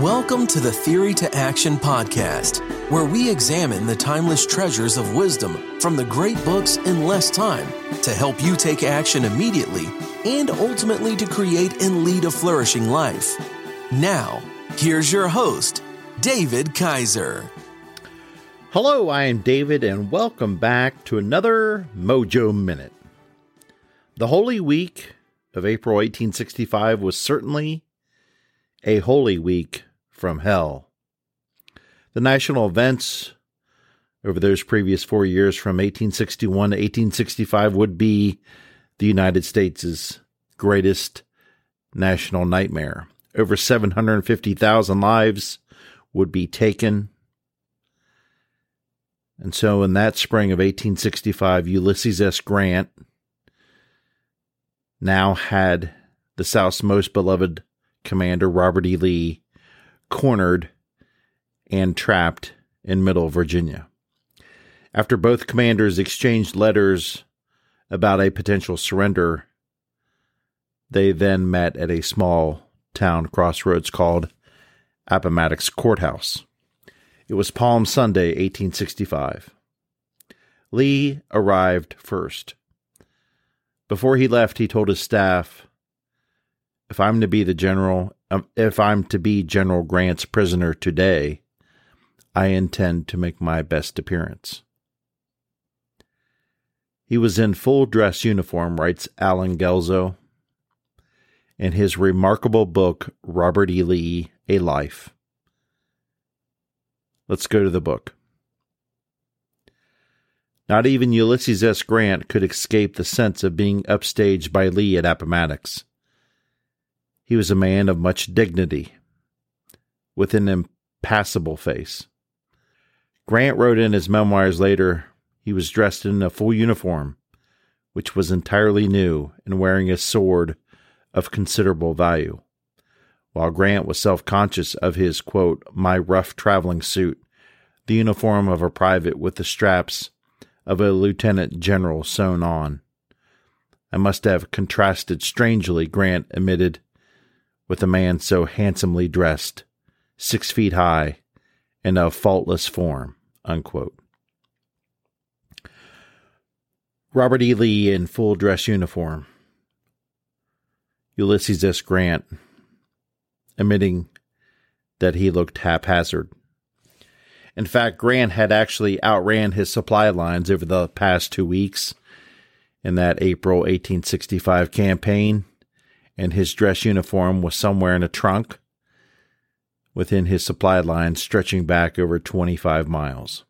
Welcome to the Theory to Action podcast, where we examine the timeless treasures of wisdom from the great books in less time to help you take action immediately and ultimately to create and lead a flourishing life. Now, here's your host, David Kaiser. Hello, I am David, and welcome back to another Mojo Minute. The Holy Week of April 1865 was certainly a Holy Week from hell. The national events over those previous four years from 1861 to 1865 would be the United States' greatest national nightmare. Over 750,000 lives would be taken. And so, in that spring of 1865, Ulysses S. Grant now had the South's most beloved commander, Robert E. Lee, cornered and trapped in Middle Virginia. After both commanders exchanged letters about a potential surrender, they then met at a small town crossroads called Appomattox Courthouse. It was Palm Sunday, 1865. Lee arrived first. Before he left, he told his staff, If I'm to be the general Um, if I'm to be General Grant's prisoner today, I intend to make my best appearance. He was in full dress uniform, writes Allen Guelzo in his remarkable book, Robert E. Lee A Life. Let's go to the book. Not even Ulysses S. Grant could escape the sense of being upstaged by Lee at Appomattox. He was a man of much dignity, with an impassible face. Grant wrote in his memoirs later he was dressed in a full uniform, which was entirely new, and wearing a sword of considerable value. While Grant was self conscious of his, quote, my rough traveling suit, the uniform of a private with the straps of a lieutenant general sewn on. I must have contrasted strangely, Grant admitted with a man so handsomely dressed, six feet high, and of faultless form. Unquote. Robert E. Lee in full dress uniform. Ulysses S. Grant, admitting that he looked haphazard. In fact, Grant had actually outran his supply lines over the past two weeks in that April 1865 campaign and his dress uniform was somewhere in a trunk within his supply line stretching back over 25 miles.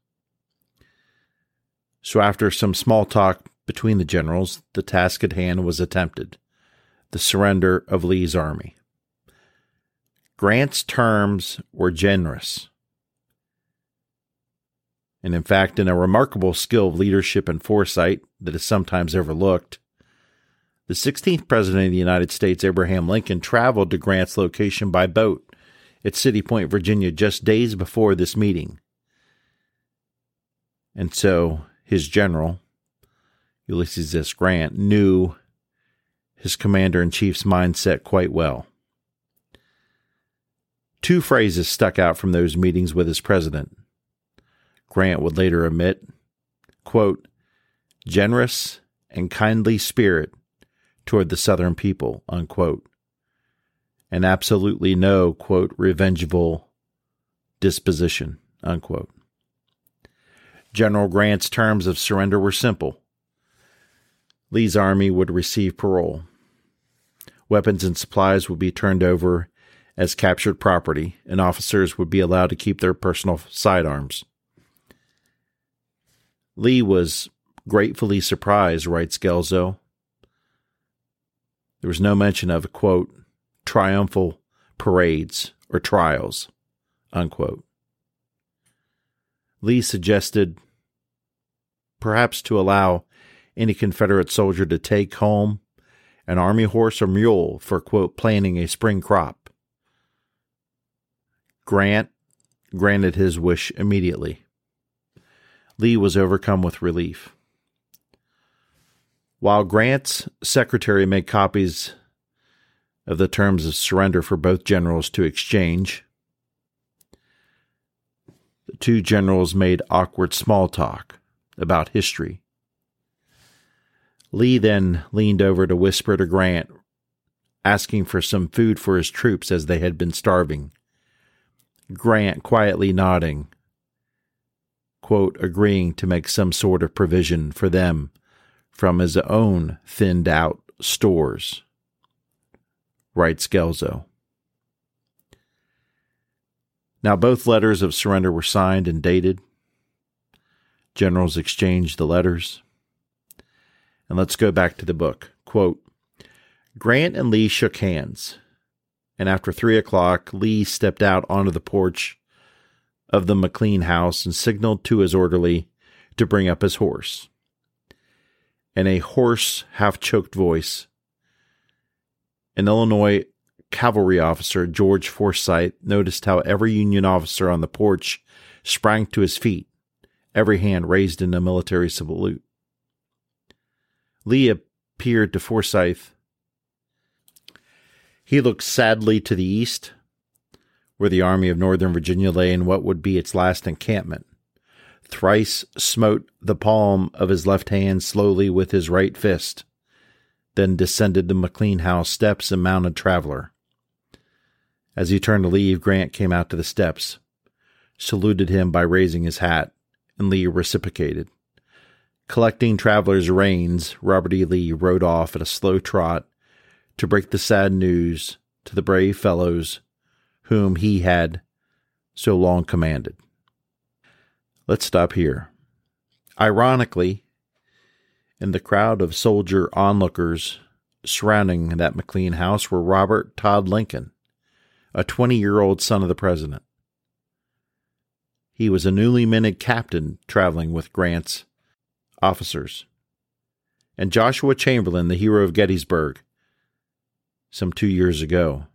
So, after some small talk between the generals, the task at hand was attempted the surrender of Lee's army. Grant's terms were generous. And in fact, in a remarkable skill of leadership and foresight that is sometimes overlooked, the 16th President of the United States, Abraham Lincoln, traveled to Grant's location by boat at City Point, Virginia, just days before this meeting. And so his general, Ulysses S. Grant, knew his commander in chief's mindset quite well. Two phrases stuck out from those meetings with his president. Grant would later admit, quote, generous and kindly spirit toward the Southern people, unquote, and absolutely no, quote, revengeful disposition, unquote. General Grant's terms of surrender were simple. Lee's army would receive parole. Weapons and supplies would be turned over as captured property, and officers would be allowed to keep their personal sidearms. Lee was gratefully surprised, writes Guelzo, there was no mention of, quote, triumphal parades or trials, unquote. Lee suggested perhaps to allow any Confederate soldier to take home an army horse or mule for, quote, planting a spring crop. Grant granted his wish immediately. Lee was overcome with relief. While Grant's secretary made copies of the terms of surrender for both generals to exchange, The two generals made awkward small talk about history. Lee then leaned over to whisper to Grant, asking for some food for his troops as they had been starving. Grant quietly nodding, quote, agreeing to make some sort of provision for them from his own thinned out stores, writes Guelzo. Now, both letters of surrender were signed and dated. Generals exchanged the letters. And let's go back to the book. Quote Grant and Lee shook hands, and after three o'clock, Lee stepped out onto the porch of the McLean house and signaled to his orderly to bring up his horse. In a hoarse, half choked voice, an Illinois cavalry officer, George Forsyth, noticed how every Union officer on the porch sprang to his feet, every hand raised in a military salute. Lee appeared to Forsyth. He looked sadly to the east, where the Army of Northern Virginia lay in what would be its last encampment. Thrice smote the palm of his left hand slowly with his right fist, then descended the McLean house steps and mounted Traveler. As he turned to leave, Grant came out to the steps, saluted him by raising his hat, and Lee reciprocated. Collecting Traveler's reins, Robert E. Lee rode off at a slow trot to break the sad news to the brave fellows whom he had so long commanded. Let's stop here. Ironically, in the crowd of soldier onlookers surrounding that McLean house were Robert Todd Lincoln, a 20 year old son of the president. He was a newly minted captain traveling with Grant's officers, and Joshua Chamberlain, the hero of Gettysburg, some two years ago,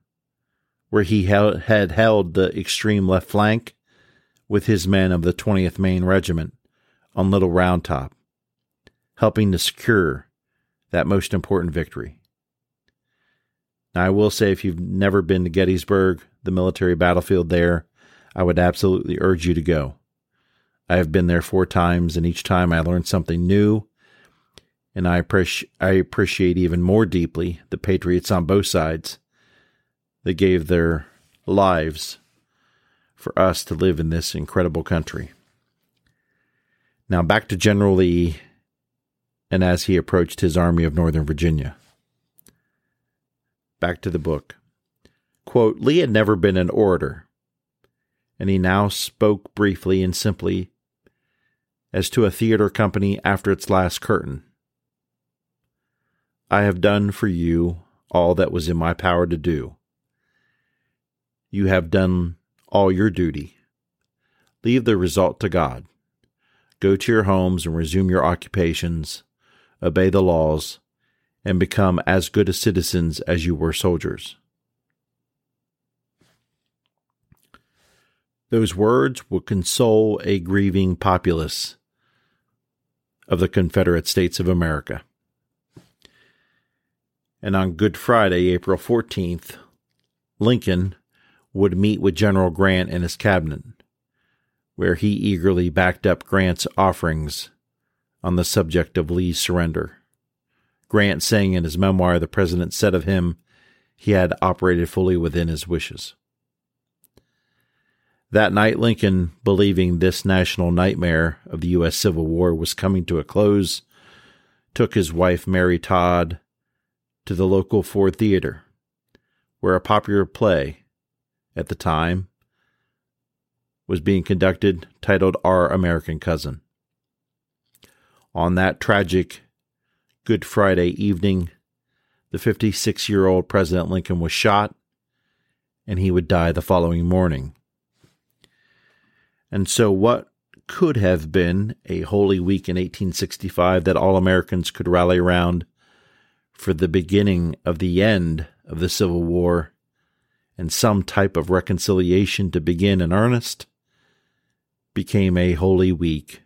where he had held the extreme left flank with his men of the 20th Maine Regiment on Little Round Top, helping to secure that most important victory. Now, I will say if you've never been to Gettysburg, the military battlefield there, I would absolutely urge you to go. I have been there four times, and each time I learned something new. And I, appreci- I appreciate even more deeply the patriots on both sides that gave their lives for us to live in this incredible country. Now back to General Lee and as he approached his army of Northern Virginia. Back to the book. Quote, Lee had never been an orator, and he now spoke briefly and simply as to a theater company after its last curtain. I have done for you all that was in my power to do. You have done all your duty. Leave the result to God. Go to your homes and resume your occupations, obey the laws, and become as good citizens as you were soldiers. Those words will console a grieving populace of the Confederate States of America. And on Good Friday, April 14th, Lincoln would meet with General Grant and his cabinet, where he eagerly backed up Grant's offerings on the subject of Lee's surrender. Grant saying in his memoir, the president said of him, he had operated fully within his wishes. That night, Lincoln, believing this national nightmare of the U.S. Civil War was coming to a close, took his wife, Mary Todd, to the local Ford Theater, where a popular play, at the time was being conducted titled Our American Cousin. On that tragic Good Friday evening, the 56 year old President Lincoln was shot, and he would die the following morning. And so, what could have been a holy week in 1865 that all Americans could rally around for the beginning of the end of the Civil War and some type of reconciliation to begin in earnest, became a holy week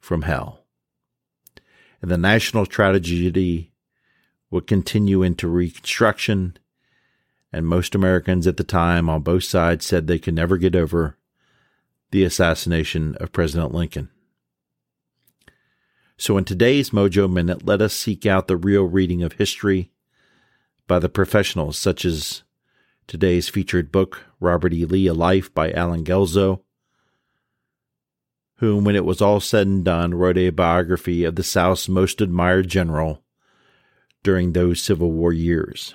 from hell. And the national tragedy would continue into Reconstruction, and most Americans at the time on both sides said they could never get over the assassination of President Lincoln. So, in today's Mojo Minute, let us seek out the real reading of history by the professionals, such as today's featured book, Robert E. Lee A Life by Allen Guelzo, whom, when it was all said and done, wrote a biography of the South's most admired general during those Civil War years.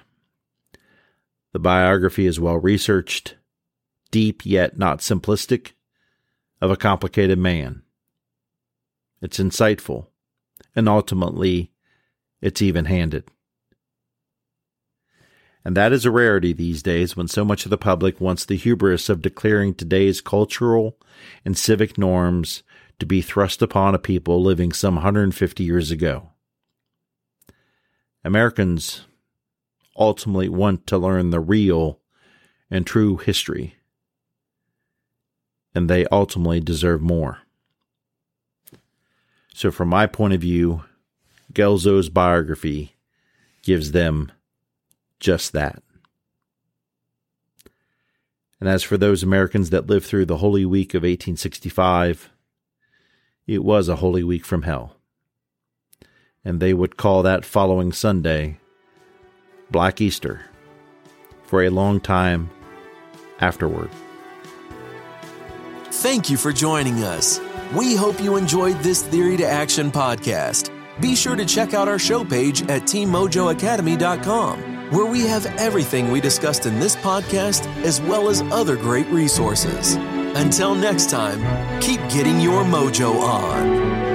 The biography is well researched, deep yet not simplistic, of a complicated man. It's insightful, and ultimately, it's even handed. And that is a rarity these days when so much of the public wants the hubris of declaring today's cultural and civic norms to be thrust upon a people living some 150 years ago. Americans ultimately want to learn the real and true history, and they ultimately deserve more. So, from my point of view, Guelzo's biography gives them just that. And as for those Americans that lived through the Holy Week of 1865, it was a Holy Week from hell. And they would call that following Sunday Black Easter for a long time afterward. Thank you for joining us. We hope you enjoyed this Theory to Action podcast. Be sure to check out our show page at teammojoacademy.com where we have everything we discussed in this podcast as well as other great resources. Until next time, keep getting your mojo on.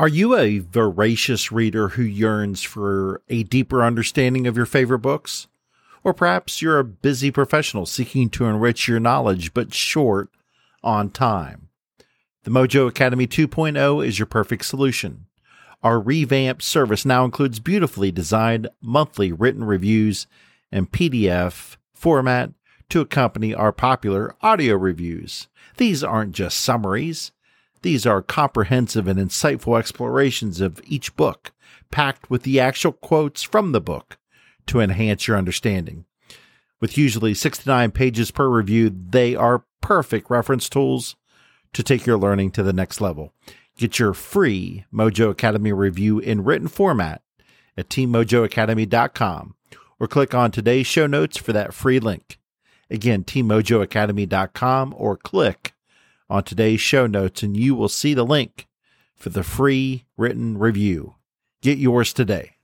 Are you a voracious reader who yearns for a deeper understanding of your favorite books? Or perhaps you're a busy professional seeking to enrich your knowledge but short on time. The Mojo Academy 2.0 is your perfect solution. Our revamped service now includes beautifully designed monthly written reviews and PDF format to accompany our popular audio reviews. These aren't just summaries. These are comprehensive and insightful explorations of each book, packed with the actual quotes from the book to enhance your understanding. With usually 69 pages per review, they are perfect reference tools to take your learning to the next level. Get your free Mojo Academy review in written format at teammojoacademy.com or click on today's show notes for that free link. Again, teammojoacademy.com or click on today's show notes and you will see the link for the free written review. Get yours today.